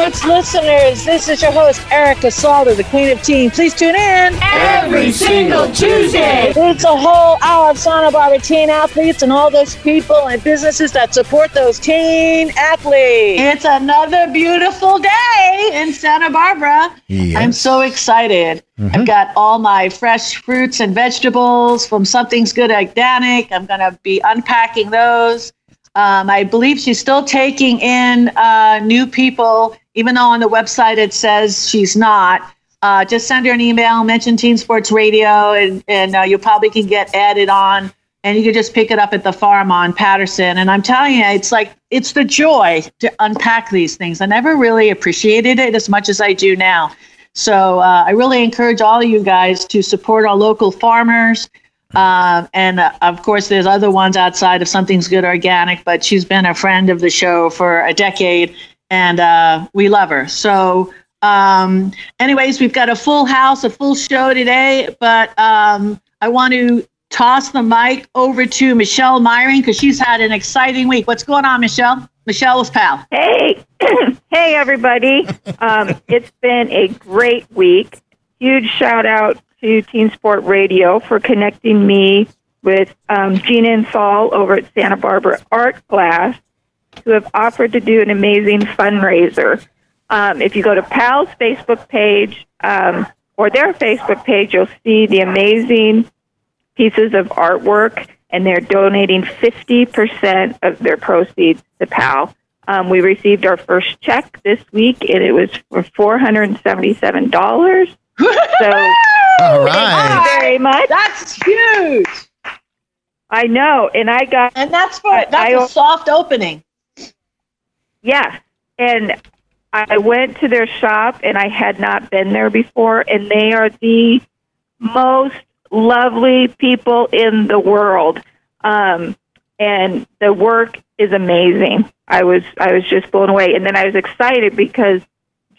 Sports listeners, this is your host, Erica Salter, the Queen of Teen. Please tune in every single Tuesday. It's a whole hour of Santa Barbara teen athletes and all those people and businesses that support those teen athletes. It's another beautiful day in Santa Barbara. Yes. I'm so excited. I've mm-hmm. got all my fresh fruits and vegetables from Something's Good Organic. I'm going to be unpacking those. Um, I believe she's still taking in uh, new people, even though on the website it says she's not. Uh, just send her an email, mention Teen Sports Radio, and, and uh, you probably can get added on. And you can just pick it up at the farm on Patterson. And I'm telling you, it's like, it's the joy to unpack these things. I never really appreciated it as much as I do now. So uh, I really encourage all of you guys to support our local farmers. Um, and uh, of course, there's other ones outside of Something's Good Organic, but she's been a friend of the show for a decade, and uh, we love her. So, um, anyways, we've got a full house, a full show today, but um, I want to toss the mic over to Michelle Myring because she's had an exciting week. What's going on, Michelle? Michelle's pal. Hey, hey, everybody. Um, it's been a great week. Huge shout out to Teen Sport Radio for connecting me with um, Gina and Saul over at Santa Barbara Art Glass, who have offered to do an amazing fundraiser. Um, if you go to PAL's Facebook page um, or their Facebook page, you'll see the amazing pieces of artwork, and they're donating 50% of their proceeds to PAL. Um, we received our first check this week, and it was for $477. So, All right. thank you very much. That's huge. I know, and I got And that's for I- that's I- a soft opening. Yes. And I went to their shop and I had not been there before and they are the most lovely people in the world. Um, and the work is amazing. I was I was just blown away. And then I was excited because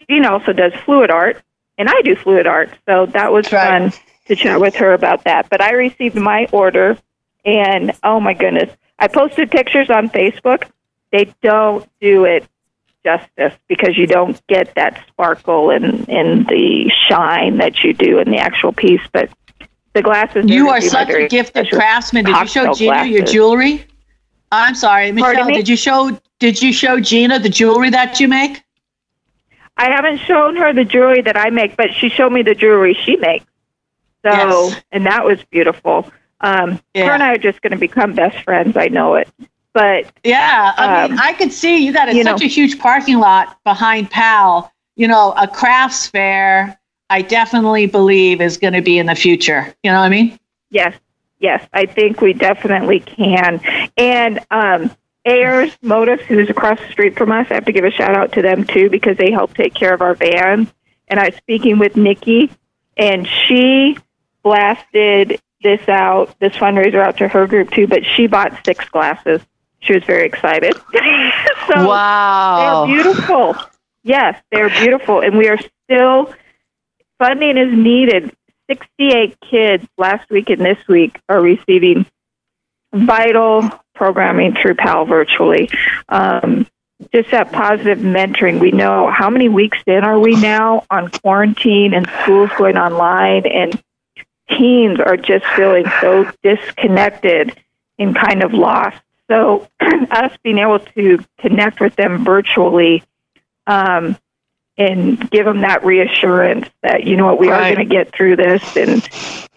Jean also does fluid art and I do fluid art. So that was right. fun to chat with her about that. But I received my order and oh my goodness. I posted pictures on Facebook they don't do it justice because you don't get that sparkle and, and the shine that you do in the actual piece. But the glasses. You are such a gifted craftsman. Did you show Gina your jewelry? I'm sorry, Michelle. me? Did you show Did you show Gina the jewelry that you make? I haven't shown her the jewelry that I make, but she showed me the jewelry she makes. So, Yes. and that was beautiful. Um, Yeah. Her and I are just going to become best friends. I know it. But Yeah, I mean, Um, I could see you got a, you such know- a huge parking lot behind Pal. You know, a crafts fair. I definitely believe is going to be in the future. You know what I mean? Yes, yes, I think we definitely can. And um, Ayers Motives, who's across the street from us, I have to give a shout out to them too because they help take care of our vans. And I was speaking with Nikki, and she blasted this out, this fundraiser out to her group too. But she bought six glasses. She was very excited. so wow. they're beautiful. Yes, they're beautiful, and we are still funding is needed. Sixty-eight kids last week and this week are receiving vital programming through PAL virtually. Um, just that positive mentoring. We know how many weeks in are we now on quarantine and schools going online, and teens are just feeling so disconnected and kind of lost. So, us being able to connect with them virtually um, and give them that reassurance that you know what we are going to get through this, and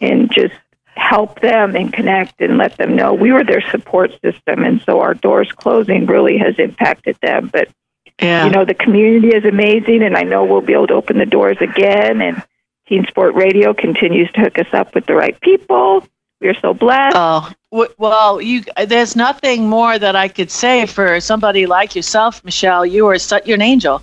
and just help them and connect and let them know we were their support system, and so our doors closing really has impacted them, but Yeah. you know the community is amazing and i know we'll be able to open the doors again and teen sport radio continues to hook us up with the right people we're so blessed Oh well, you. There's nothing more that I could say for somebody like yourself, Michelle. You are such you're an angel,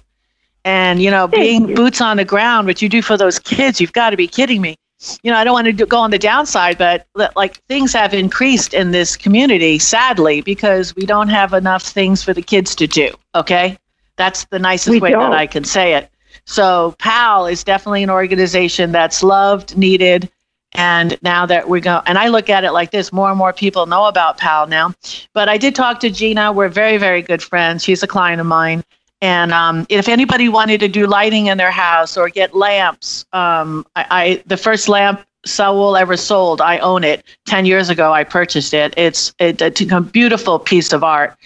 and you know, being you. boots on the ground, what you do for those kids, you've got to be kidding me. You know, I don't want to do, go on the downside, but like things have increased in this community, sadly, because we don't have enough things for the kids to do. Okay, that's the nicest We way don't. that I can say it. So, PAL is definitely an organization that's loved, needed, and now that we're going, and I look at it like this more and more people know about PAL now. But I did talk to Gina. We're very, very good friends. She's a client of mine. And um, if anybody wanted to do lighting in their house or get lamps, um, I, I the first lamp Saul ever sold, I own it. Ten years ago, I purchased it. It's, it, it's a beautiful piece of art.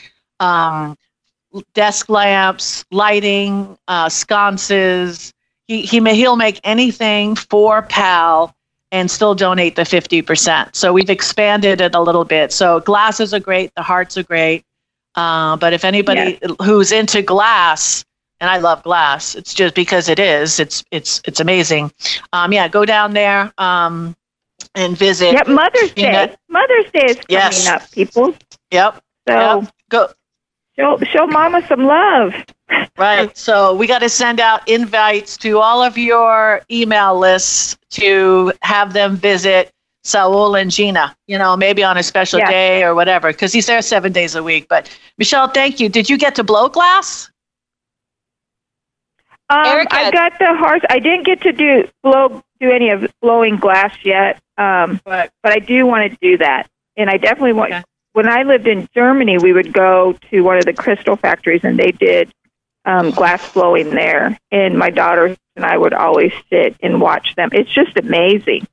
Um, desk lamps, lighting, uh, sconces. He he may he'll make anything for PAL and still donate the 50%. So we've expanded it a little bit. So glasses are great, the hearts are great. Uh, but if anybody yes. who's into glass, and I love glass, it's just because it is, it's it's it's amazing. Um, yeah, go down there um, and visit. Yep, Mother's Day. Know. Mother's Day is coming yes. up, people. Yep. So yep. go show show Mama some love. Right. So we got to send out invites to all of your email lists to have them visit Saul and Gina, you know, maybe on a special yeah. day or whatever, because he's there seven days a week. But Michelle, thank you. Did you get to blow glass? Um, I got the horse. I didn't get to do blow do any of blowing glass yet, um, but but I do want to do that, and I definitely want. Okay. When I lived in Germany, we would go to one of the crystal factories, and they did um, glass blowing there, and my daughters and I would always sit and watch them. It's just amazing.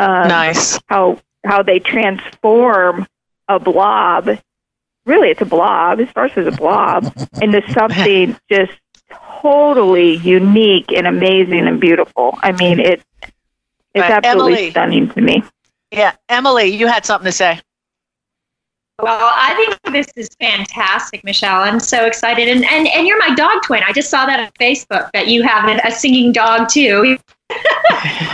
Um, nice how how they transform a blob. Really, it's a blob. It starts as a blob into something just totally unique and amazing and beautiful. I mean, it it's absolutely Emily, stunning to me. Yeah, Emily, you had something to say. Well, I think this is fantastic, Michelle. I'm so excited. And, and, and you're my dog twin. I just saw that on Facebook that you have a singing dog too.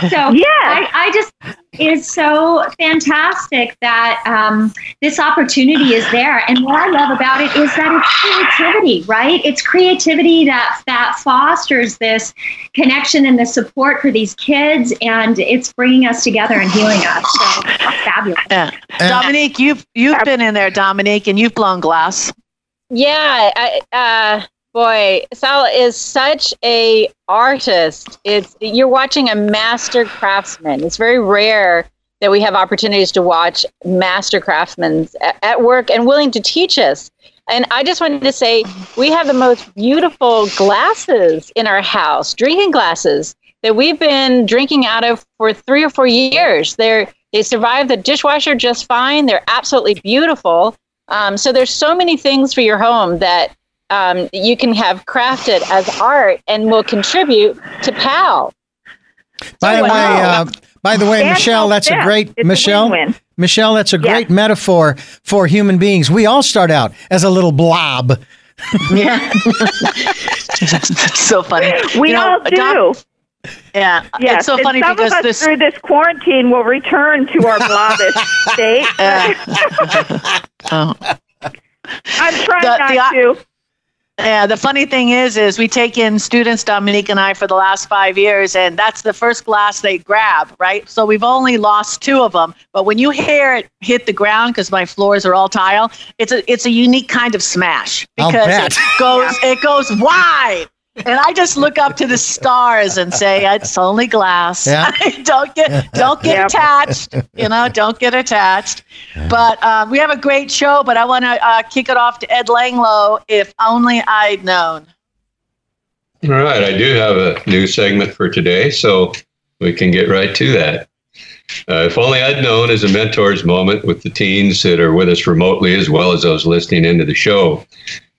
So yeah, I, I, just it's so fantastic that um, this opportunity is there. And what I love about it is that it's creativity, right? It's creativity that that fosters this connection and the support for these kids, and it's bringing us together and healing us. So fabulous. Yeah. Dominique, you've you've been in there, Dominique, and you've blown glass. Yeah, I, uh, boy, Saul is such a artist. It's you're watching a master craftsman. It's very rare that we have opportunities to watch master craftsmen at work and willing to teach us. And I just wanted to say we have the most beautiful glasses in our house, drinking glasses that we've been drinking out of for three or four years. They're they survive the dishwasher just fine. They're absolutely beautiful. Um, so there's so many things for your home that um, you can have crafted as art and will contribute to PAL. By the way, uh, by the way, and Michelle, that's a great it's Michelle. A Michelle, that's a great metaphor for human beings. We all start out as a little blob. yeah, that's so funny. We you know, all do. yeah, yes. it's so and funny some because of us this through this quarantine we'll return to our blobbish state. oh. I'm trying the, not the, to. Yeah, the funny thing is, is we take in students, Dominique and I, for the last five years, and that's the first glass they grab, right? So we've only lost two of them, but when you hear it hit the ground, because my floors are all tile, it's a it's a unique kind of smash because it goes it goes wide and I just look up to the stars and say, "It's only glass. Yeah. don't get don't get yep. attached. You know, don't get attached." But um, we have a great show. But I want to uh, kick it off to Ed Langlo. If only I'd known. All right, I do have a new segment for today, so we can get right to that. Uh, if only I'd known is a mentor's moment with the teens that are with us remotely, as well as those listening into the show.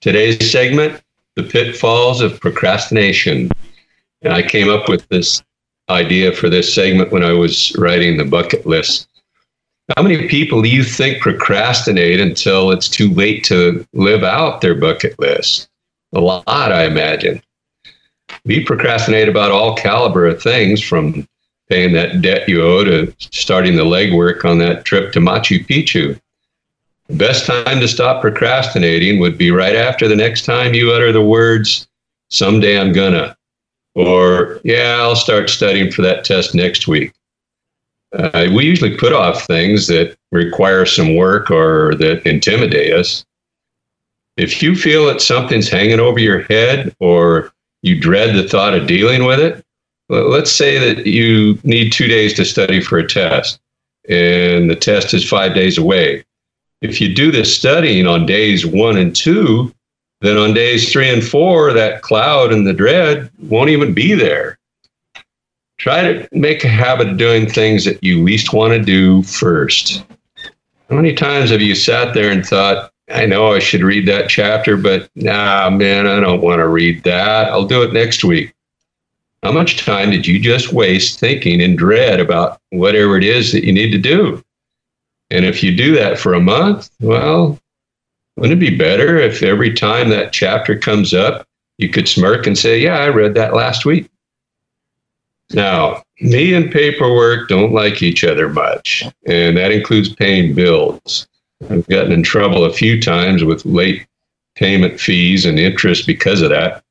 Today's segment the pitfalls of procrastination. And I came up with this idea for this segment when I was writing the bucket list. How many people do you think procrastinate until it's too late to live out their bucket list? A lot, I imagine. We procrastinate about all caliber of things from paying that debt you owe to starting the legwork on that trip to Machu Picchu. Best time to stop procrastinating would be right after the next time you utter the words, someday I'm gonna, or yeah, I'll start studying for that test next week. Uh, we usually put off things that require some work or that intimidate us. If you feel that something's hanging over your head or you dread the thought of dealing with it, let's say that you need two days to study for a test and the test is five days away if you do this studying on days one and two, then on days three and four, that cloud and the dread won't even be there. Try to make a habit of doing things that you least want to do first. How many times have you sat there and thought, I know I should read that chapter, but nah, man, I don't want to read that. I'll do it next week. How much time did you just waste thinking in dread about whatever it is that you need to do? And if you do that for a month, well, wouldn't it be better if every time that chapter comes up, you could smirk and say, Yeah, I read that last week? Now, me and paperwork don't like each other much, and that includes paying bills. I've gotten in trouble a few times with late payment fees and interest because of that.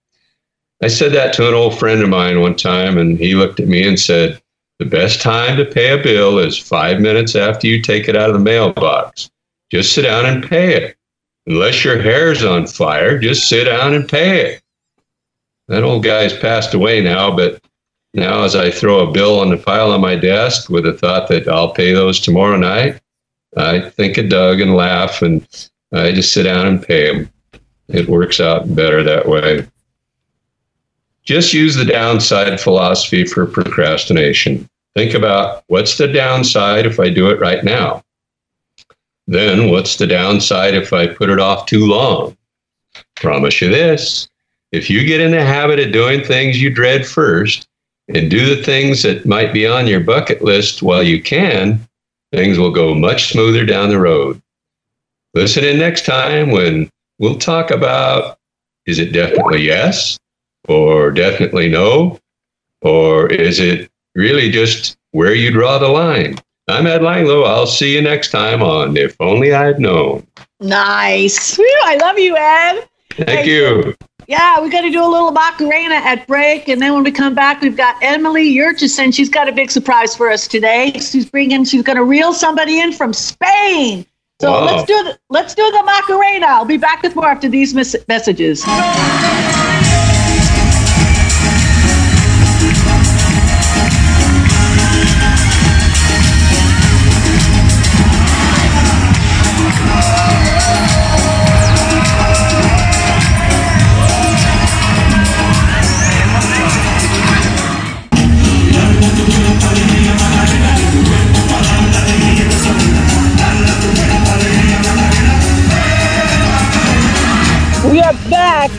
I said that to an old friend of mine one time, and he looked at me and said, The best time to pay a bill is five minutes after you take it out of the mailbox. Just sit down and pay it unless your hair's on fire, just sit down and pay it. That old guy's passed away now, but now as I throw a bill on the pile on my desk with the thought that I'll pay those tomorrow night, I think of Doug and laugh, and I just sit down and pay them. It works out better that way. Just use the downside philosophy for procrastination. Think about what's the downside if I do it right now? then what's the downside if I put it off too long? Promise you this if you get in the habit of doing things you dread first and do the things that might be on your bucket list while you can, things will go much smoother down the road. Listen in next time when we'll talk about is it definitely yes or definitely no? Or is it really just where you draw the line? I'm Ed Langlow. I'll see you next time on If Only I'd Known. Nice. Whew, I love you, Ed. Thank hey, you. Yeah, we're going to do a little Macarena at break. And then when we come back, we've got Emily Yurchison. She's got a big surprise for us today. She's bringing, she's going to reel somebody in from Spain. So wow. let's do the, let's do the Macarena. I'll be back with more after these mes- messages.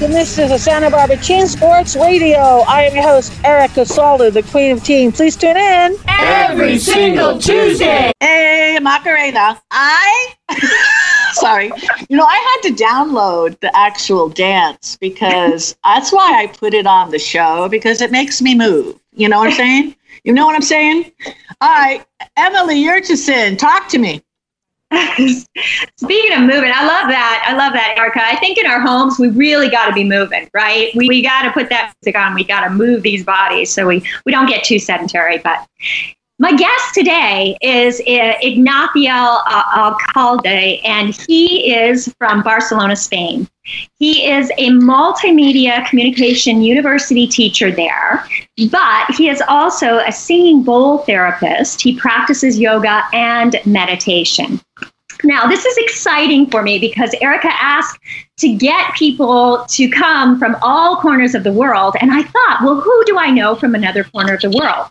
And this is a Santa Barbara Teen Sports Radio. I am your host, Erica Salter, the Queen of Teen. Please tune in every single Tuesday. Hey, Macarena. I. Sorry. You know, I had to download the actual dance because that's why I put it on the show because it makes me move. You know what I'm saying? You know what I'm saying? All right, Emily Yurchison, talk to me. Speaking of moving, I love that. I love that, Erica. I think in our homes, we really got to be moving, right? We, we got to put that music on. We got to move these bodies so we, we don't get too sedentary. But my guest today is uh, Ignacio Alcalde, and he is from Barcelona, Spain. He is a multimedia communication university teacher there, but he is also a singing bowl therapist. He practices yoga and meditation. Now, this is exciting for me because Erica asked to get people to come from all corners of the world. And I thought, well, who do I know from another corner of the world?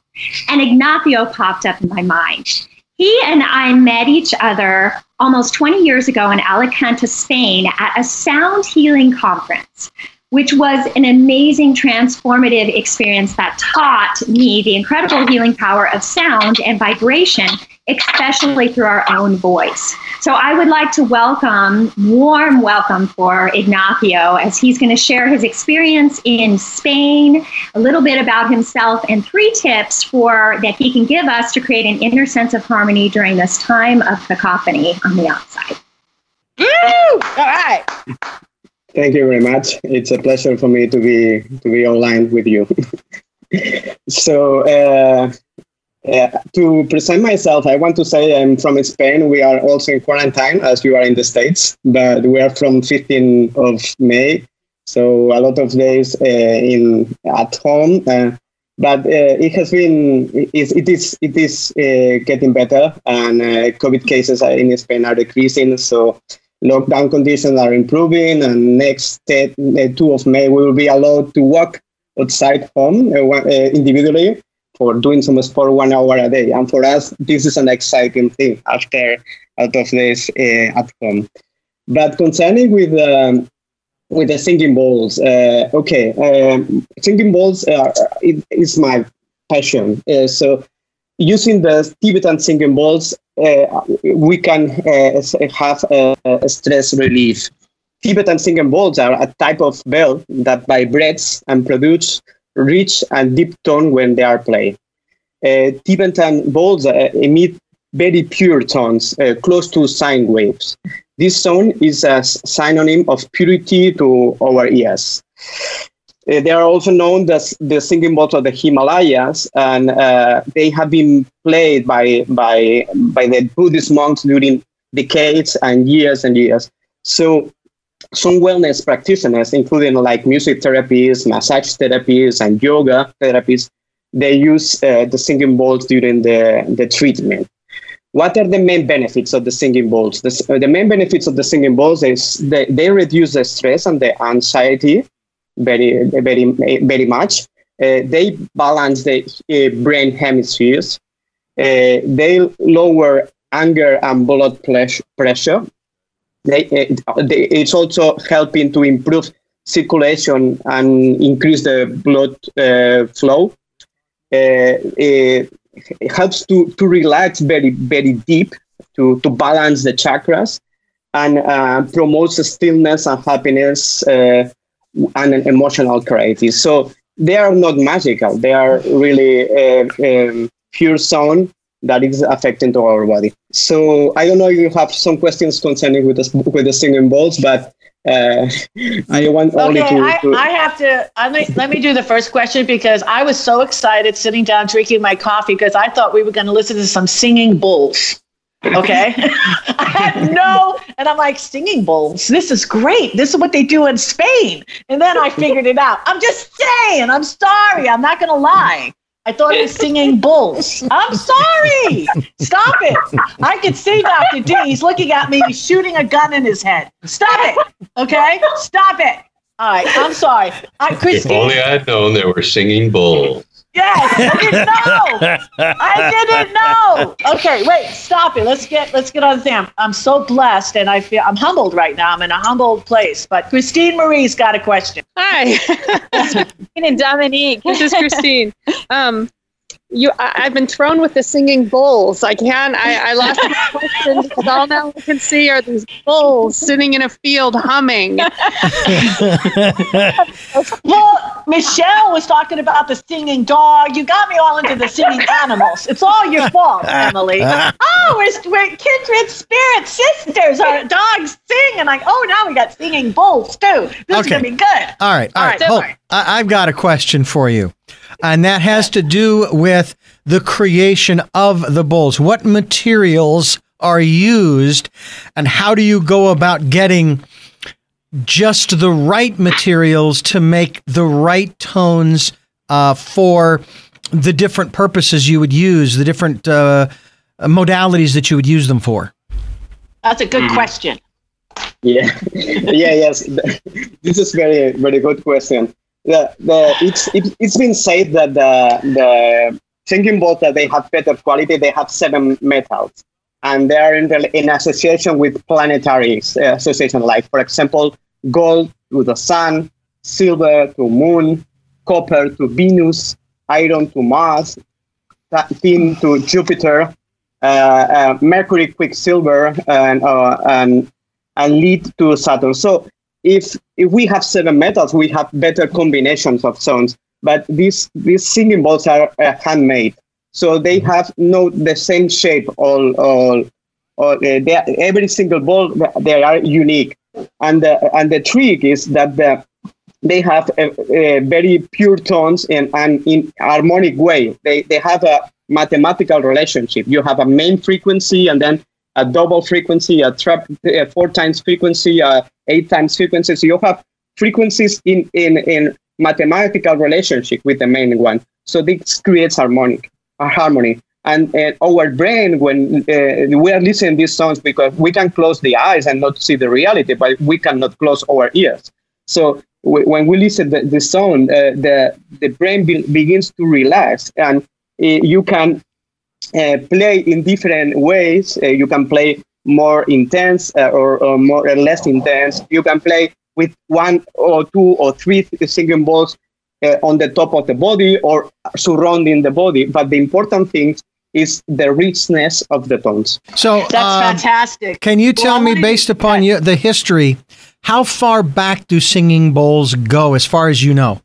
And Ignacio popped up in my mind. He and I met each other almost 20 years ago in Alicante, Spain, at a sound healing conference which was an amazing transformative experience that taught me the incredible healing power of sound and vibration, especially through our own voice. So I would like to welcome, warm welcome for Ignacio as he's going to share his experience in Spain, a little bit about himself, and three tips for that he can give us to create an inner sense of harmony during this time of cacophony on the outside. Woo! All right. Thank you very much. It's a pleasure for me to be to be online with you. so uh, uh, to present myself, I want to say I'm from Spain. We are also in quarantine, as you are in the States, but we are from 15th of May, so a lot of days uh, in at home. Uh, but uh, it has been it, it is it is uh, getting better, and COVID cases in Spain are decreasing. So lockdown conditions are improving, and next day, 2 of May, we will be allowed to walk outside home individually for doing some sport one hour a day. And for us, this is an exciting thing after out of this uh, at home. But concerning with um, with the singing bowls, uh, okay, um, singing bowls are, it, is my passion. Uh, so using the Tibetan singing bowls, uh, we can uh, have a, stress relief. Tibetan singing bowls are a type of bell that vibrates and produce rich and deep tone when they are played. Uh, Tibetan bowls uh, emit very pure tones, uh, close to sine waves. This tone is a synonym of purity to our ears. Uh, they are also known as the singing bowls of the Himalayas, and uh, they have been played by, by, by the Buddhist monks during decades and years and years. So some wellness practitioners, including like music therapists, massage therapists, and yoga therapists, they use uh, the singing bowls during the, the treatment. What are the main benefits of the singing bowls? The, uh, the main benefits of the singing bowls is they, they reduce the stress and the anxiety very, very, very much. Uh, they balance the uh, brain hemispheres. Uh, they lower anger and blood pressure. They, uh, they, it's also helping to improve circulation and increase the blood uh, flow. Eh, it helps to, to relax very, very deep, to, to balance the chakras, and uh, promotes stillness and happiness and an emotional clarity. So they are not magical. They are really pure sound that is affecting to our body. So I don't know if you have some questions concerning with the with the singing bowls, but uh, I want okay, only to, I, I have to. I mean, let me do the first question because I was so excited sitting down drinking my coffee because I thought we were going to listen to some singing bulls. Okay. I had no, and I'm like, singing bowls. This is great. This is what they do in Spain. And then I figured it out. I'm just saying, I'm sorry. I'm not going to lie. I thought it was singing bulls. I'm sorry. Stop it. I can see Dr. D. He's looking at me. He's shooting a gun in his head. Stop it. Okay? Stop it. All right. I'm sorry. I, Christine, if only I'd known they were singing bulls. Yes, I didn't know. I didn't know. Okay, wait, stop it. Let's get let's get on the thing. I'm so blessed, and I feel I'm humbled right now. I'm in a humbled place. But Christine Marie's got a question. Hi, and Dominique. This is Christine. Um, you I, have been thrown with the singing bulls. I can't. I, I lost my question because all now I can see are these bulls sitting in a field humming. well, Michelle was talking about the singing dog. You got me all into the singing animals. It's all your fault, Emily. oh, we're, we're kindred spirit sisters. Our dogs sing, and like, oh, now we got singing bulls too. This okay. is gonna be good. All right, all, all right. right. I, I've got a question for you and that has to do with the creation of the bowls. What materials are used, and how do you go about getting just the right materials to make the right tones uh, for the different purposes you would use, the different uh, modalities that you would use them for? That's a good mm. question. Yeah, yeah, yes. This is very, very good question the, the it's it, has been said that the the singing bowls that they have better quality, they have seven metals, and they are in, in association with planetary uh, association, like for example, gold to the sun, silver to moon, copper to Venus, iron to Mars, tin to Jupiter, uh, uh, mercury, quicksilver, and, uh, and and lead to Saturn. So if if we have seven metals, we have better combinations of sounds. But these these singing bowls are uh, handmade, so they mm-hmm. have no the same shape. All all, all uh, they, every single bowl they are unique, and the and the trick is that the they have a, a very pure tones and, and in harmonic way. They they have a mathematical relationship. You have a main frequency and then a double frequency, a, tra- a four times frequency, a eight times frequency. So you have frequencies in, in, in mathematical relationship with the main one. So this creates harmonic, a harmony. And, and our brain, when uh, we are listening these songs, because we can close the eyes and not see the reality, but we cannot close our ears. So w- when we listen to the song, uh, the the brain be- begins to relax, and uh, you can uh, play in different ways. Uh, you can play more intense uh, or, or more or less intense. You can play with one or two or three singing balls uh, on the top of the body or surrounding the body. But the important thing is the richness of the tones. So That's um, fantastic. Can you tell I me, based to- upon your, the history, how far back do singing bowls go, as far as you know?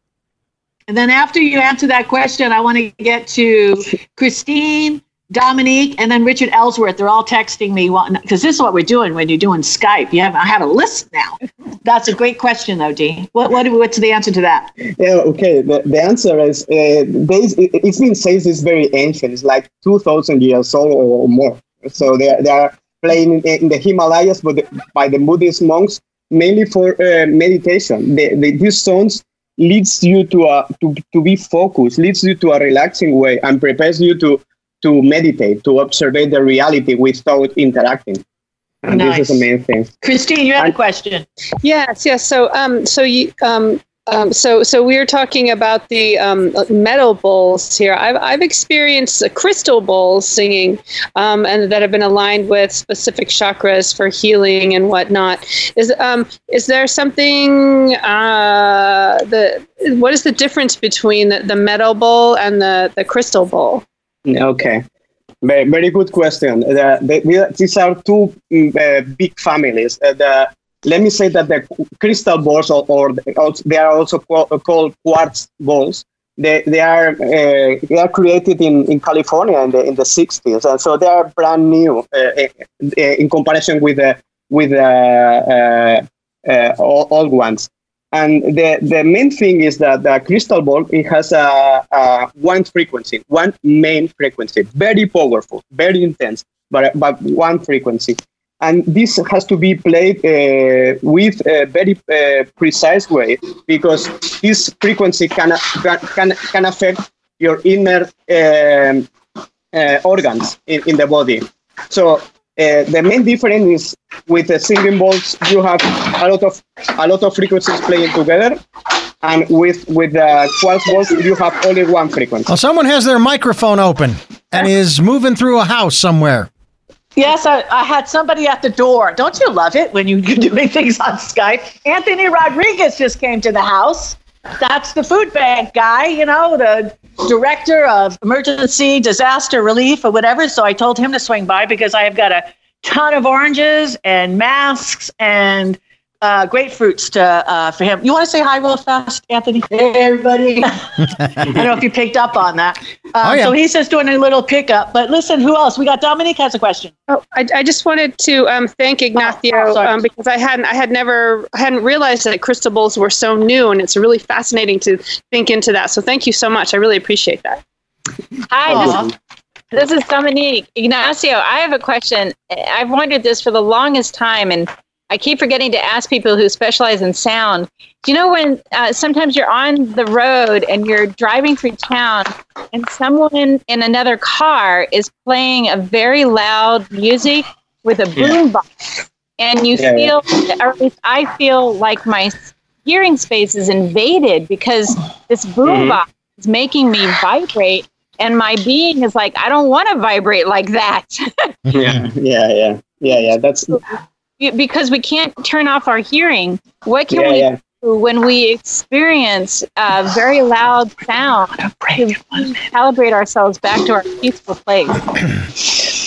And then after you answer that question, I want to get to Christine, Dominique, and then Richard Ellsworth. They're all texting me because this is what we're doing when you're doing Skype. You have I have a list now. That's a great question, though, Dean. What what what's the answer to that? Yeah, okay. The, the answer is uh, it's been said it's very ancient. It's like 2,000 years old or more. So they, are- they are playing in, in the Himalayas but the, by the Buddhist monks, mainly for uh, meditation. The, the, these songs leads you to, a, to, to be focused, leads you to a relaxing way and prepares you to, to meditate, to observe the reality without interacting. And this is the main thing. Christine, you have a question. Yes, yes. So, um, so you, um, um, so, so we are talking about the um, metal bowls here. I've, I've experienced uh, crystal bowls singing, um, and that have been aligned with specific chakras for healing and whatnot. Is um, is there something uh, the what is the difference between the, the metal bowl and the the crystal bowl? Okay. Very, very good question. The, the, these are two mm, uh, big families. Uh, the, let me say that the crystal balls, or, or they are also called, called quartz balls. They, they are uh, they are created in, in California in the in the 60s, and so they are brand new uh, uh, in comparison with the with the uh, uh, old ones. And the, the main thing is that the crystal ball it has a, a one frequency, one main frequency, very powerful, very intense, but but one frequency. And this has to be played uh, with a very uh, precise way because this frequency can can can, affect your inner um, uh, organs in, in the body. So uh, the main difference is with the singing bowls, you have a lot of a lot of frequencies playing together, and with with the quartz bowls, you have only one frequency. Well, someone has their microphone open and is moving through a house somewhere. Yes, I, I had somebody at the door. Don't you love it when you, you're doing things on Skype? Anthony Rodriguez just came to the house. That's the food bank guy, you know, the director of emergency disaster relief or whatever. So I told him to swing by because I have got a ton of oranges and masks and uh, grapefruits to uh, for him. You want to say hi real fast, Anthony? Hey, everybody. I don't know if you picked up on that. Um, Oh, yeah. So he's just doing a little pickup. But listen, who else? We got Dominique has a question. Oh, I, I just wanted to um, thank Ignacio Oh, um, because I hadn't I had never I hadn't realized that crystal bowls were so new, and it's really fascinating to think into that. So thank you so much. I really appreciate that. Hi, this is, this is Dominique. Ignacio, I have a question. I've wondered this for the longest time, and I keep forgetting to ask people who specialize in sound. Do you know when uh, sometimes you're on the road and you're driving through town, and someone in another car is playing a very loud music with a boombox, and you Yeah, yeah. feel, or at least I feel like my hearing space is invaded because this boombox is making me vibrate and my being is like i don't want to vibrate like that yeah, yeah, yeah, yeah, yeah. That's because we can't turn off our hearing what can yeah, we yeah. do when we experience uh, very loud sound to calibrate ourselves back to our peaceful place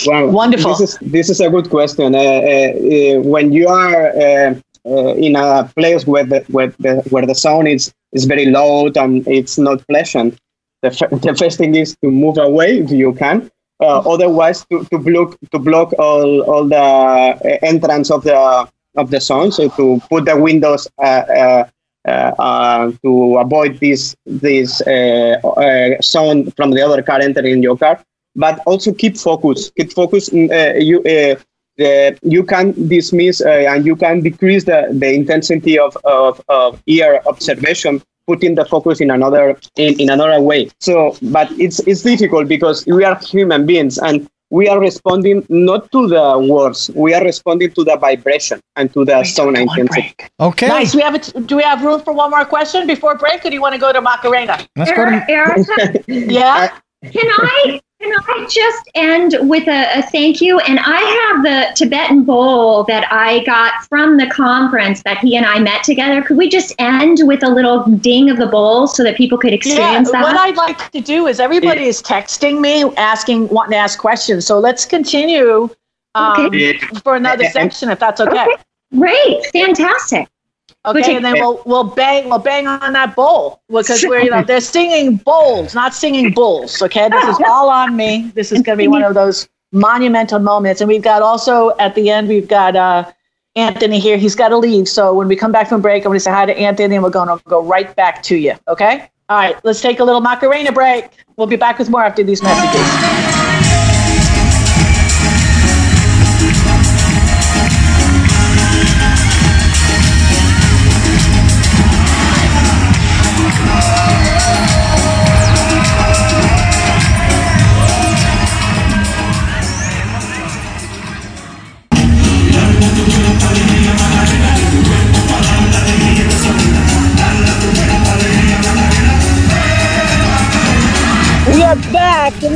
Wow, Wonderful. This is this is a good question. Uh, uh, uh, when you are uh, uh, in a place where the where the where the sound is is very loud and it's not pleasant, the, f- the first thing is to move away if you can. Uh, otherwise, to, to block to block all all the uh, entrance of the of the sound. So to put the windows uh, uh, to avoid this this sound from the other car entering your car but also keep focus. Keep focus. mm, you the, you can dismiss uh, and you can decrease the, the intensity of, of, of ear observation putting the focus in another in, in another way. So, but it's it's difficult because we are human beings and we are responding not to the words, we are responding to the vibration and to the sound intensity. Okay. Nice. We have a, do we have room for one more question before break, or do you want to go to Macarena? Let's go to Erica, Yeah. can I can I just end with a, a thank you? And I have the Tibetan bowl that I got from the conference that he and I met together. Could we just end with a little ding of the bowl so that people could Yeah, experience what? I'd like to do is everybody is texting me, asking, wanting to ask questions. So let's continue um, for another section, if that's okay. Okay. Great, fantastic. Okay, and then we'll we'll bang we'll bang on that bowl because we're you know they're singing bowls, not singing bulls. Okay, this is all on me. This is going to be one of those monumental moments, and we've got also at the end we've got uh, Anthony here. He's got to leave, so when we come back from break, I'm going to say hi to Anthony, and we're going to go right back to you. Okay. All right, let's take a little Macarena break. We'll be back with more after these messages.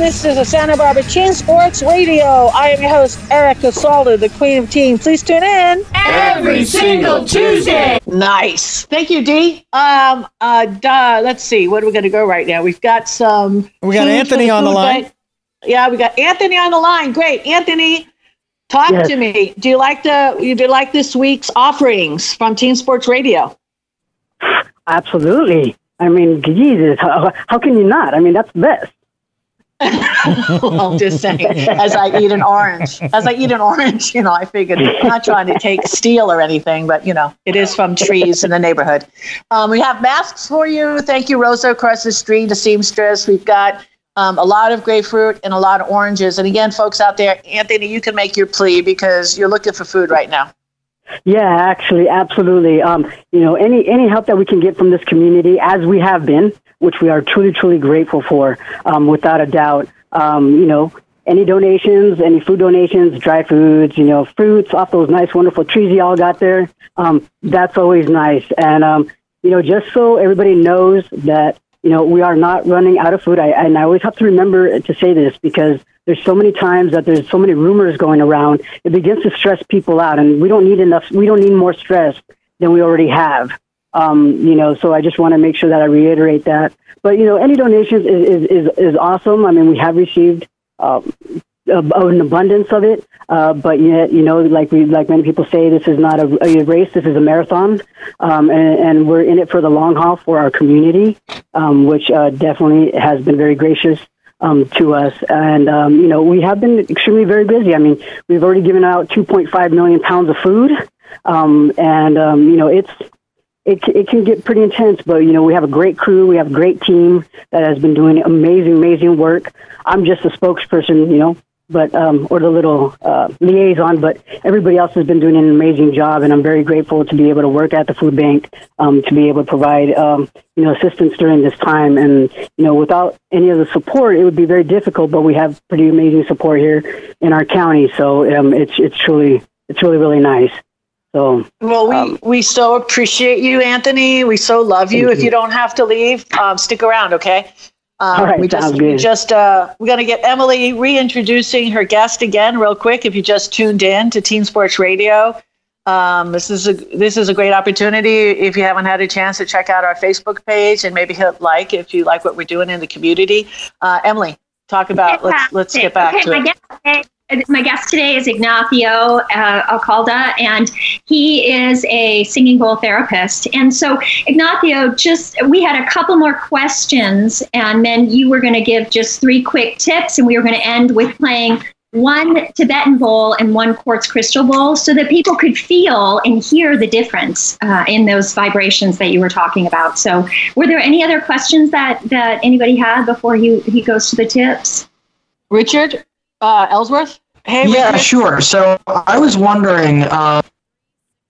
This is a Santa Barbara Teen Sports Radio. I am your host, Erica Salter, the Queen of Teen. Please tune in. Every single Tuesday. Nice. Thank you, Dee. Um, uh, duh, let's see. What are we going to go right now? We've got some. We got Anthony on the line. bank. Yeah, we got Anthony on the line. Great, Anthony. Talk Yes. to me. Do you like the? You do you like this week's offerings from Teen Sports Radio? Absolutely. I mean, Jesus, how, how can you not? I mean, that's best. I'm just saying, as I eat an orange, as I eat an orange, you know, I figured I'm not trying to take steel or anything, but you know, it is from trees in the neighborhood. Um, we have masks for you. Thank you, Rosa, across the street, the seamstress. We've got um, a lot of grapefruit and a lot of oranges. And again, folks out there, Anthony, you can make your plea because you're looking for food right now. Yeah, actually, absolutely. Um, you know, any any help that we can get from this community, as we have been, which we are truly, truly grateful for, um, without a doubt. Um, you know, any donations, any food donations, dry foods, you know, fruits off those nice, wonderful trees y'all got there. Um, that's always nice. And um, you know, just so everybody knows that you know we are not running out of food. I, and I always have to remember to say this because there's so many times that there's so many rumors going around. It begins to stress people out, and we don't need enough. We don't need more stress than we already have. Um, you know, so I just want to make sure that I reiterate that. But you know, any donations is is is, awesome. I mean, we have received um, an abundance of it, uh, but yet, you know, like we like many people say, this is not a, a race. This is a marathon, um, and, and we're in it for the long haul for our community, um, which uh, definitely has been very gracious um, to us. And, um, you know, we have been extremely very busy. I mean, we've already given out 2.5 million pounds of food. Um, and, um, you know, it's, it, it can get pretty intense, but, you know, we have a great crew. We have a great team that has been doing amazing, amazing work. I'm just a spokesperson, you know, but, um, or the little, uh, liaison, but everybody else has been doing an amazing job. And I'm very grateful to be able to work at the food bank, um, to be able to provide, um, you know, assistance during this time. And, you know, without any of the support, it would be very difficult, but we have pretty amazing support here in our county. So, um, it's, it's truly, it's really, really nice. So, Well, we, we so appreciate you, Anthony. We so love you. If you don't have to leave, um, stick around, okay? Um, All right, we just, sounds we good. just, uh, we're going to get Emily reintroducing her guest again, real quick. If you just tuned in to Teen Sports Radio, um, this is a this is a great opportunity. If you haven't had a chance to check out our Facebook page and maybe hit like if you like what we're doing in the community. Uh, Emily, talk about let's let's get back okay, to it. My guest today is Ignacio uh, Alcalde, and he is a singing bowl therapist. And so, Ignacio, just we had a couple more questions, and then you were going to give just three quick tips, and we were going to end with playing one Tibetan bowl and one quartz crystal bowl so that people could feel and hear the difference uh, in those vibrations that you were talking about. So, were there any other questions that, that anybody had before he, he goes to the tips? Richard uh, Ellsworth. Hey, yeah, Richard. sure. So I was wondering, uh,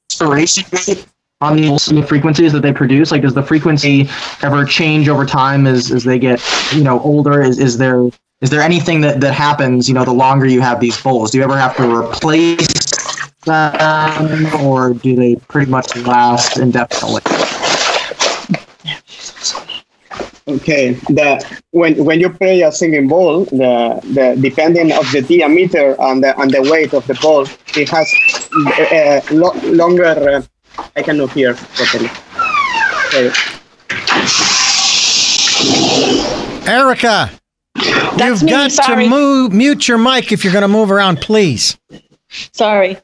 inspiration rate on the frequencies that they produce? Like, does the frequency ever change over time as, as they get, you know, older? Is, is there is there anything that, that happens, you know, the longer you have these bowls? Do you ever have to replace them, or do they pretty much last indefinitely? Okay, the when when you play a singing ball, the the depending of the diameter and the and the weight of the ball, it has a, lo- longer. Uh, I cannot hear properly. Okay. Erica, you've me, got sorry. to move, mute your mic if you're going to move around, please. Sorry.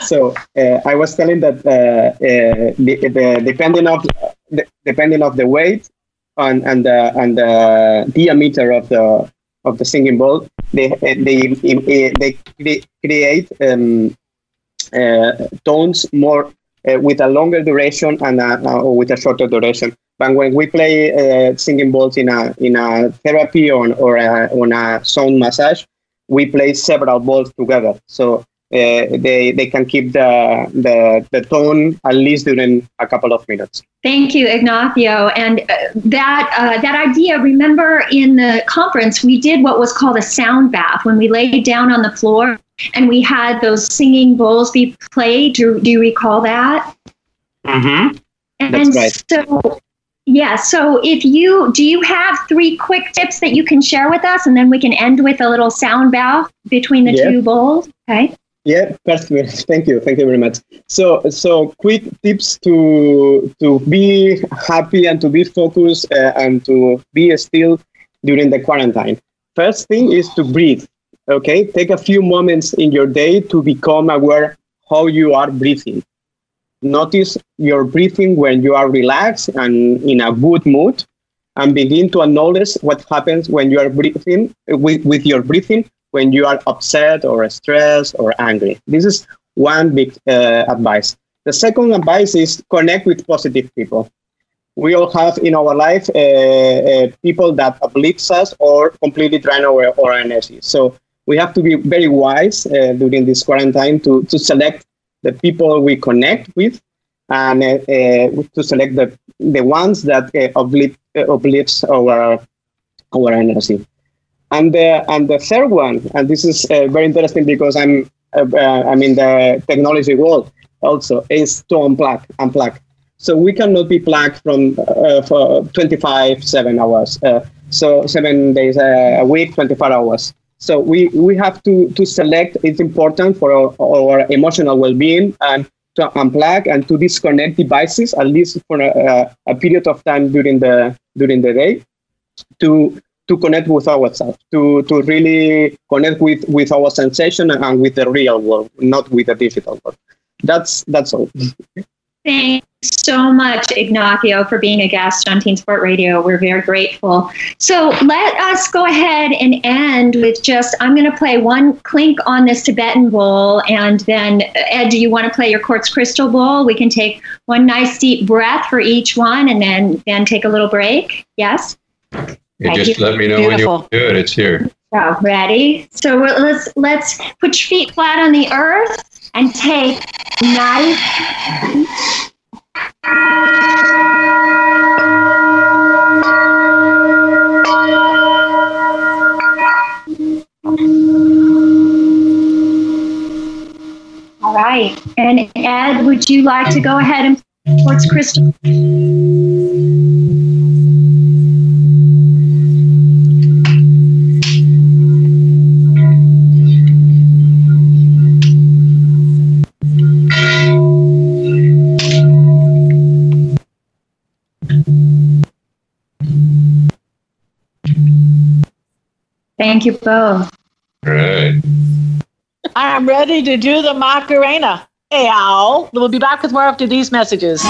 So uh, I was telling that uh, uh, the, the depending of the, depending of the weight and and the and the diameter of the of the singing bowl, they they they, they create um, uh, tones more uh, with a longer duration and a, uh, or with a shorter duration. But when we play uh, singing bowls in a in a therapy or or a, on a sound massage, we play several balls together. So uh, they they can keep the, the the tone at least during a couple of minutes. Thank you, Ignacio. And uh, that uh, that idea. Remember, in the conference, we did what was called a sound bath when we laid down on the floor and we had those singing bowls be played. Do, do you recall that? Mm-hmm. And That's right. so, yeah. So, if you do, you have three quick tips that you can share with us, and then we can end with a little sound bath between the Yeah. two bowls. Okay. Yeah, perfect. Thank you. Thank you very much. So, so quick tips to to be happy and to be focused uh, and to be still during the quarantine. First thing is to breathe. Okay, take a few moments in your day to become aware how you are breathing. Notice your breathing when you are relaxed and in a good mood, and begin to acknowledge what happens when you are breathing with, with your breathing when you are upset or stressed or angry. This is one big uh, advice. The second advice is connect with positive people. We all have in our life uh, uh, people that uplifts us or completely drain our, our energy. So we have to be very wise uh, during this quarantine to, to select the people we connect with and uh, uh, to select the, the ones that uplift, uplifts our, our energy. And the and the third one, and this is uh, very interesting because I'm uh, uh, I'm in the technology world also, is to unplug, unplug. So we cannot be plugged from uh, for 25 seven hours. Uh, so seven days a week, 24 hours. So we we have to to select. It's important for our, our emotional well-being and to unplug and to disconnect devices at least for a, a period of time during the during the day to to connect with ourselves, to to really connect with with our sensation and with the real world, not with the digital world. That's that's all. Thanks so much, Ignacio, for being a guest on Teen Sport Radio. We're very grateful. So let us go ahead and end with just I'm going to play one clink on this Tibetan bowl, and then Ed, do you want to play your quartz crystal bowl? We can take one nice deep breath for each one, and then then take a little break. Yes. You just let me know when you Beautiful. want to do it. It's here. So ready? So let's let's put your feet flat on the earth and take nice. All right. And Ed, would you like to go ahead and quartz crystal? Thank you both. All right. I'm ready to do the Macarena. Hey, Al. We'll be back with more after these messages.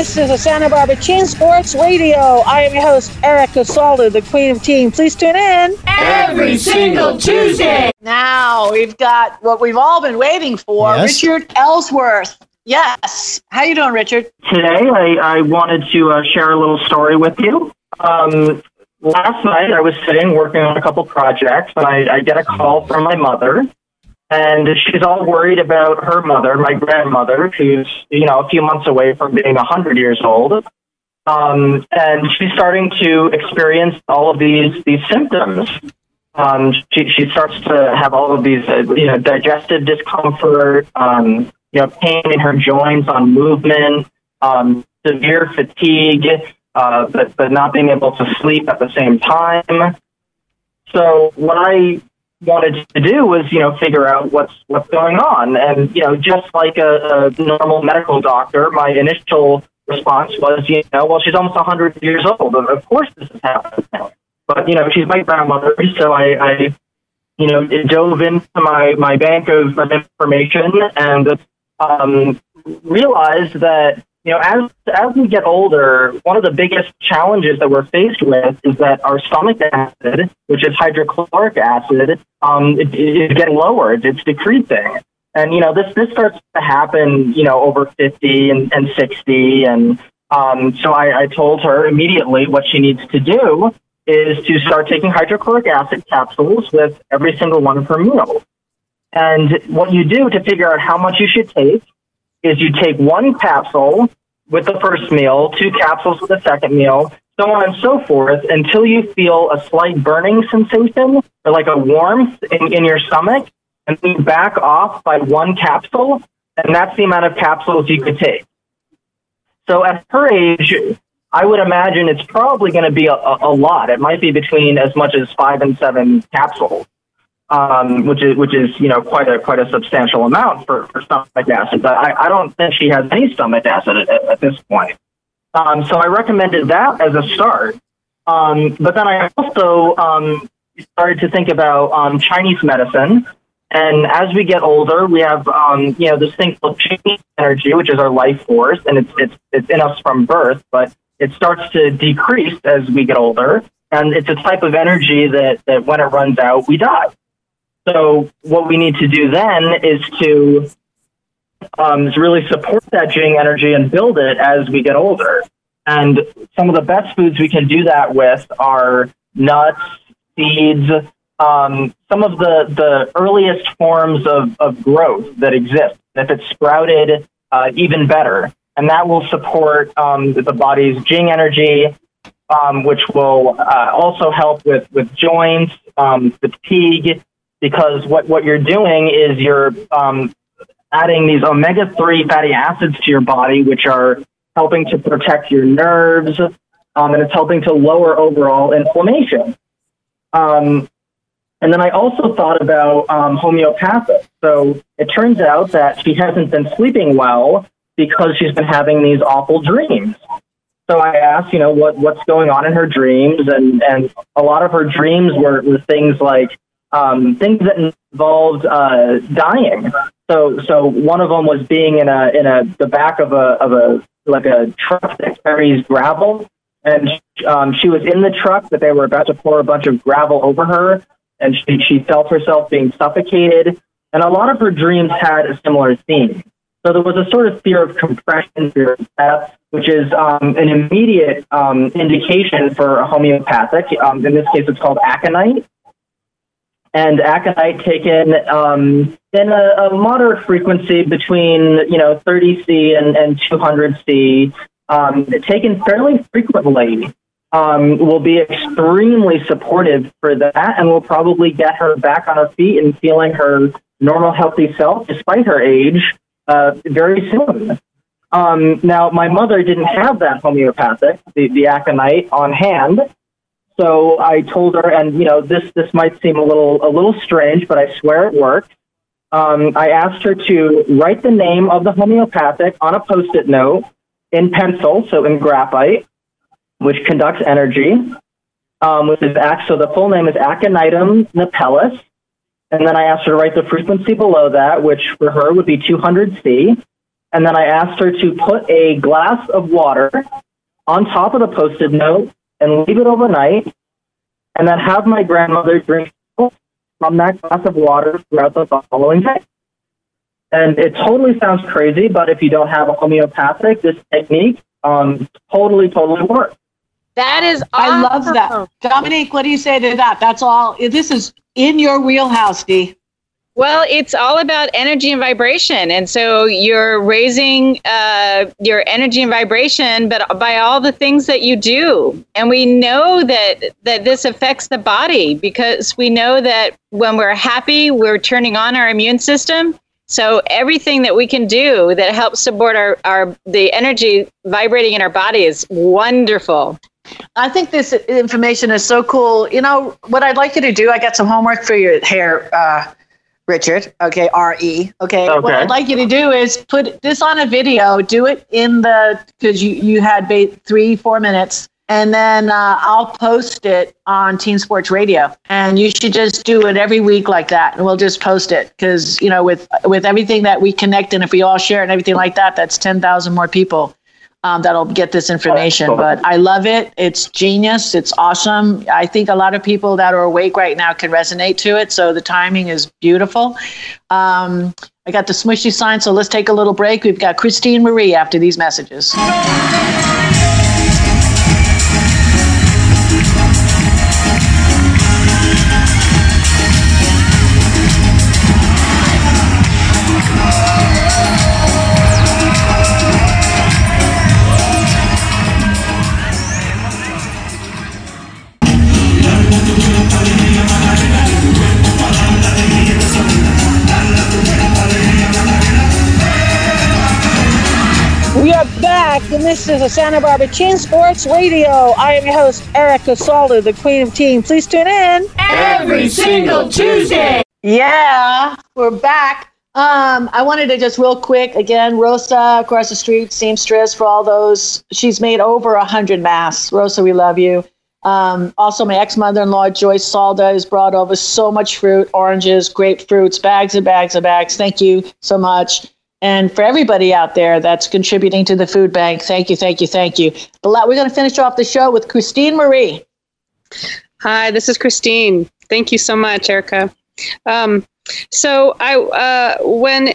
This is a Santa Barbara Teen Sports Radio. I am your host, Erica Salter, the Queen of Teen. Please tune in every single Tuesday. Now we've got what we've all been waiting for, Yes. Richard Ellsworth. Yes. How you doing, Richard? Today, I, I wanted to uh, share a little story with you. Um, last night, I was sitting working on a couple projects, and I, I get a call from my mother, and she's all worried about her mother, my grandmother, who's you know a few months away from being a hundred years old. Um, and she's starting to experience all of these these symptoms. Um, she, she starts to have all of these, uh, you know, digestive discomfort, um, you know, pain in her joints on movement, um, severe fatigue, uh, but, but not being able to sleep at the same time. So what I wanted to do was, you know, figure out what's what's going on, and you know, just like a, a normal medical doctor, my initial response was, you know, well, she's almost 100 years old. Of course, this is happening. Now. But you know, she's my grandmother, so I, I you know, dove into my my bank of, of information and um, realized that you know, as as we get older, one of the biggest challenges that we're faced with is that our stomach acid, which is hydrochloric acid, um, it, it is getting lower. It's, it's decreasing, and you know, this this starts to happen, you know, over fifty and, and sixty, and um, so I, I told her immediately what she needs to do is to start taking hydrochloric acid capsules with every single one of her meals. And what you do to figure out how much you should take is you take one capsule with the first meal, two capsules with the second meal, so on and so forth, until you feel a slight burning sensation or like a warmth in, in your stomach, and then you back off by one capsule, and that's the amount of capsules you could take. So at her age, I would imagine it's probably going to be a, a lot. It might be between as much as five and seven capsules um, which is which is you know quite a quite a substantial amount for, for stomach acid. But I, I don't think she has any stomach acid at, at, at this point. Um, so I recommended that as a start. Um, but then I also um, started to think about um, Chinese medicine. And as we get older, we have um, you know this thing called Jing energy, which is our life force, and it's it's it's in us from birth, but it starts to decrease as we get older. And it's a type of energy that, that when it runs out, we die. So what we need to do then is to um, is really support that Jing energy and build it as we get older. And some of the best foods we can do that with are nuts, seeds, um, some of the, the earliest forms of, of growth that exist. If it's sprouted, uh, even better. And that will support um, the body's Jing energy, um, which will uh, also help with, with joints, um, fatigue, because what, what you're doing is you're um, adding these omega 3 fatty acids to your body, which are helping to protect your nerves, um, and it's helping to lower overall inflammation. Um, and then I also thought about um, homeopathic. So it turns out that she hasn't been sleeping well because she's been having these awful dreams. So I asked, you know, what what's going on in her dreams, and and a lot of her dreams were, were things like um, things that involved uh, dying. So, so one of them was being in a in a the back of a of a like a truck that carries gravel, and um, she was in the truck, but they were about to pour a bunch of gravel over her, and she she felt herself being suffocated. And a lot of her dreams had a similar theme. So there was a sort of fear of compression, fear of death, which is um, an immediate um, indication for a homeopathic. Um, in this case, it's called aconite and aconite taken um, in a, a, moderate frequency between you know 30 C and, and 200 C, um, taken fairly frequently, um, will be extremely supportive for that, and will probably get her back on her feet and feeling her normal, healthy self, despite her age, uh, very soon. Um, now, my mother didn't have that homeopathic, the, the aconite, on hand. So I told her, and you know, this this might seem a little a little strange, but I swear it worked. Um, I asked her to write the name of the homeopathic on a post-it note in pencil, so in graphite, which conducts energy. Um, which is. So the full name is Aconitum napellus, and then I asked her to write the frequency below that, which for her would be 200 C. And then I asked her to put a glass of water on top of the post it note and leave it overnight, and then have my grandmother drink from that glass of water throughout the following day. And it totally sounds crazy, but if you don't have a homeopathic, this technique um, totally, totally works. That is I love that. Dominique, what do you say to that? That's all. This is in your wheelhouse, Dee. Well, it's all about energy and vibration. And so you're raising uh, your energy and vibration, but by all the things that you do. And we know that, that this affects the body because we know that when we're happy, we're turning on our immune system. So everything that we can do that helps support our, our the energy vibrating in our body is wonderful. I think this information is so cool. You know, what I'd like you to do, I got some homework for your hair, uh, Richard. Okay, R E. Okay. okay. What I'd like you to do is put this on a video. Do it in the because you you had ba- three four minutes, and then uh, I'll post it on Teen Sports Radio. And you should just do it every week like that, and we'll just post it because you know with with everything that we connect and if we all share and everything like that, that's ten thousand more people um, that'll get this information. But I love it. It's genius. It's awesome. I think a lot of people that are awake right now can resonate to it. So the timing is beautiful. Um, I got the smushy sign. So let's take a little break. We've got Christine Marie after these messages. This is a Santa Barbara Teen Sports Radio. I am your host, Erica Salter, the Queen of Teen. Please tune in every single Tuesday. Yeah, we're back. Um, I wanted to just real quick again, Rosa across the street, seamstress for all those. She's made over a hundred masks. Rosa, we love you. Um, also, my ex mother in law, Joyce Salda, has brought over so much fruit, oranges, grapefruits, bags and bags and bags. Thank you so much. And for everybody out there that's contributing to the food bank, thank you, thank you, thank you. But we're going to finish off the show with Christine Marie. Hi, this is Christine. Thank you so much, Erica. Um, so I, uh, when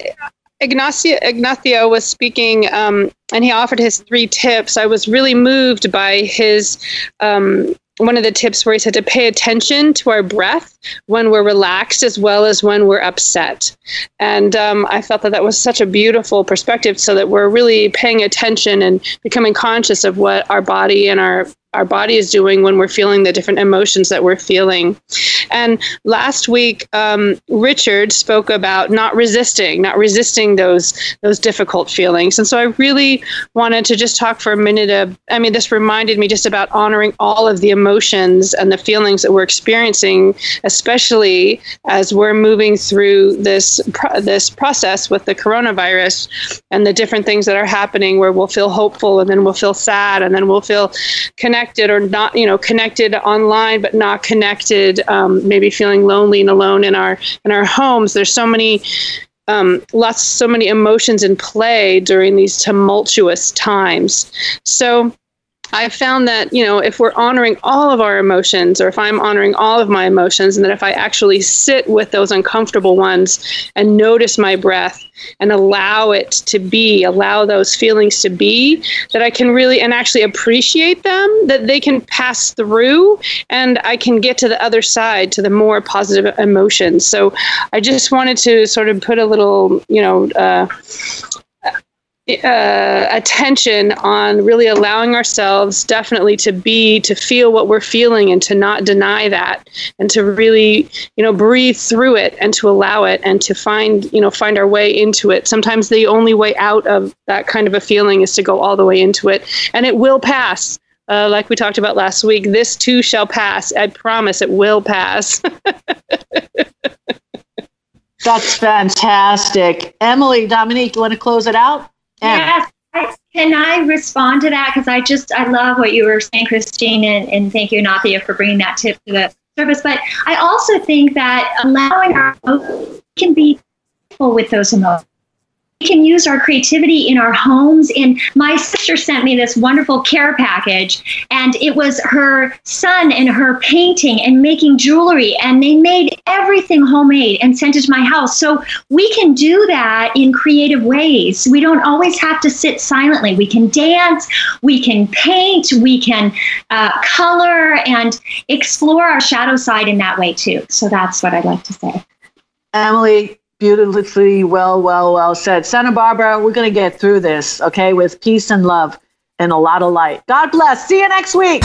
Ignacio, Ignacio was speaking um, and he offered his three tips, I was really moved by his um, one of the tips where he said to pay attention to our breath when we're relaxed as well as when we're upset. And um, I felt that that was such a beautiful perspective so that we're really paying attention and becoming conscious of what our body and our our body is doing when we're feeling the different emotions that we're feeling. And last week, um, Richard spoke about not resisting, not resisting those those difficult feelings. And so I really wanted to just talk for a minute. Of, I mean, this reminded me just about honoring all of the emotions and the feelings that we're experiencing, especially as we're moving through this this process with the coronavirus and the different things that are happening, where we'll feel hopeful and then we'll feel sad and then we'll feel connected connected or not, you know, connected online but not connected, um, maybe feeling lonely and alone in our in our homes. There's so many um, lots, so many emotions in play during these tumultuous times. So I found that, you know, if we're honoring all of our emotions, or if I'm honoring all of my emotions, and that if I actually sit with those uncomfortable ones and notice my breath and allow it to be, allow those feelings to be, that I can really and actually appreciate them, that they can pass through and I can get to the other side to the more positive emotions. So I just wanted to sort of put a little, you know, uh, uh, attention on really allowing ourselves definitely to be to feel what we're feeling and to not deny that and to really you know breathe through it and to allow it and to find you know find our way into it. Sometimes the only way out of that kind of a feeling is to go all the way into it. And it will pass. Uh, like we talked about last week this too shall pass. I promise it will pass. That's fantastic. Emily, Dominique, you want to close it out? Yes. Can I respond to that? Because I just, I love what you were saying, Christine, and, and thank you, Nathia, for bringing that tip to the service. But I also think that allowing our can be with those emotions we can use our creativity in our homes. And my sister sent me this wonderful care package, and it was her son and her painting and making jewelry, and they made everything homemade and sent it to my house. So we can do that in creative ways. We don't always have to sit silently. We can dance, we can paint, we can uh, color, and explore our shadow side in that way too. So that's what I'd like to say. Emily, beautifully well, well, well said. Santa Barbara, we're going to get through this, okay, with peace and love and a lot of light. God bless. See you next week.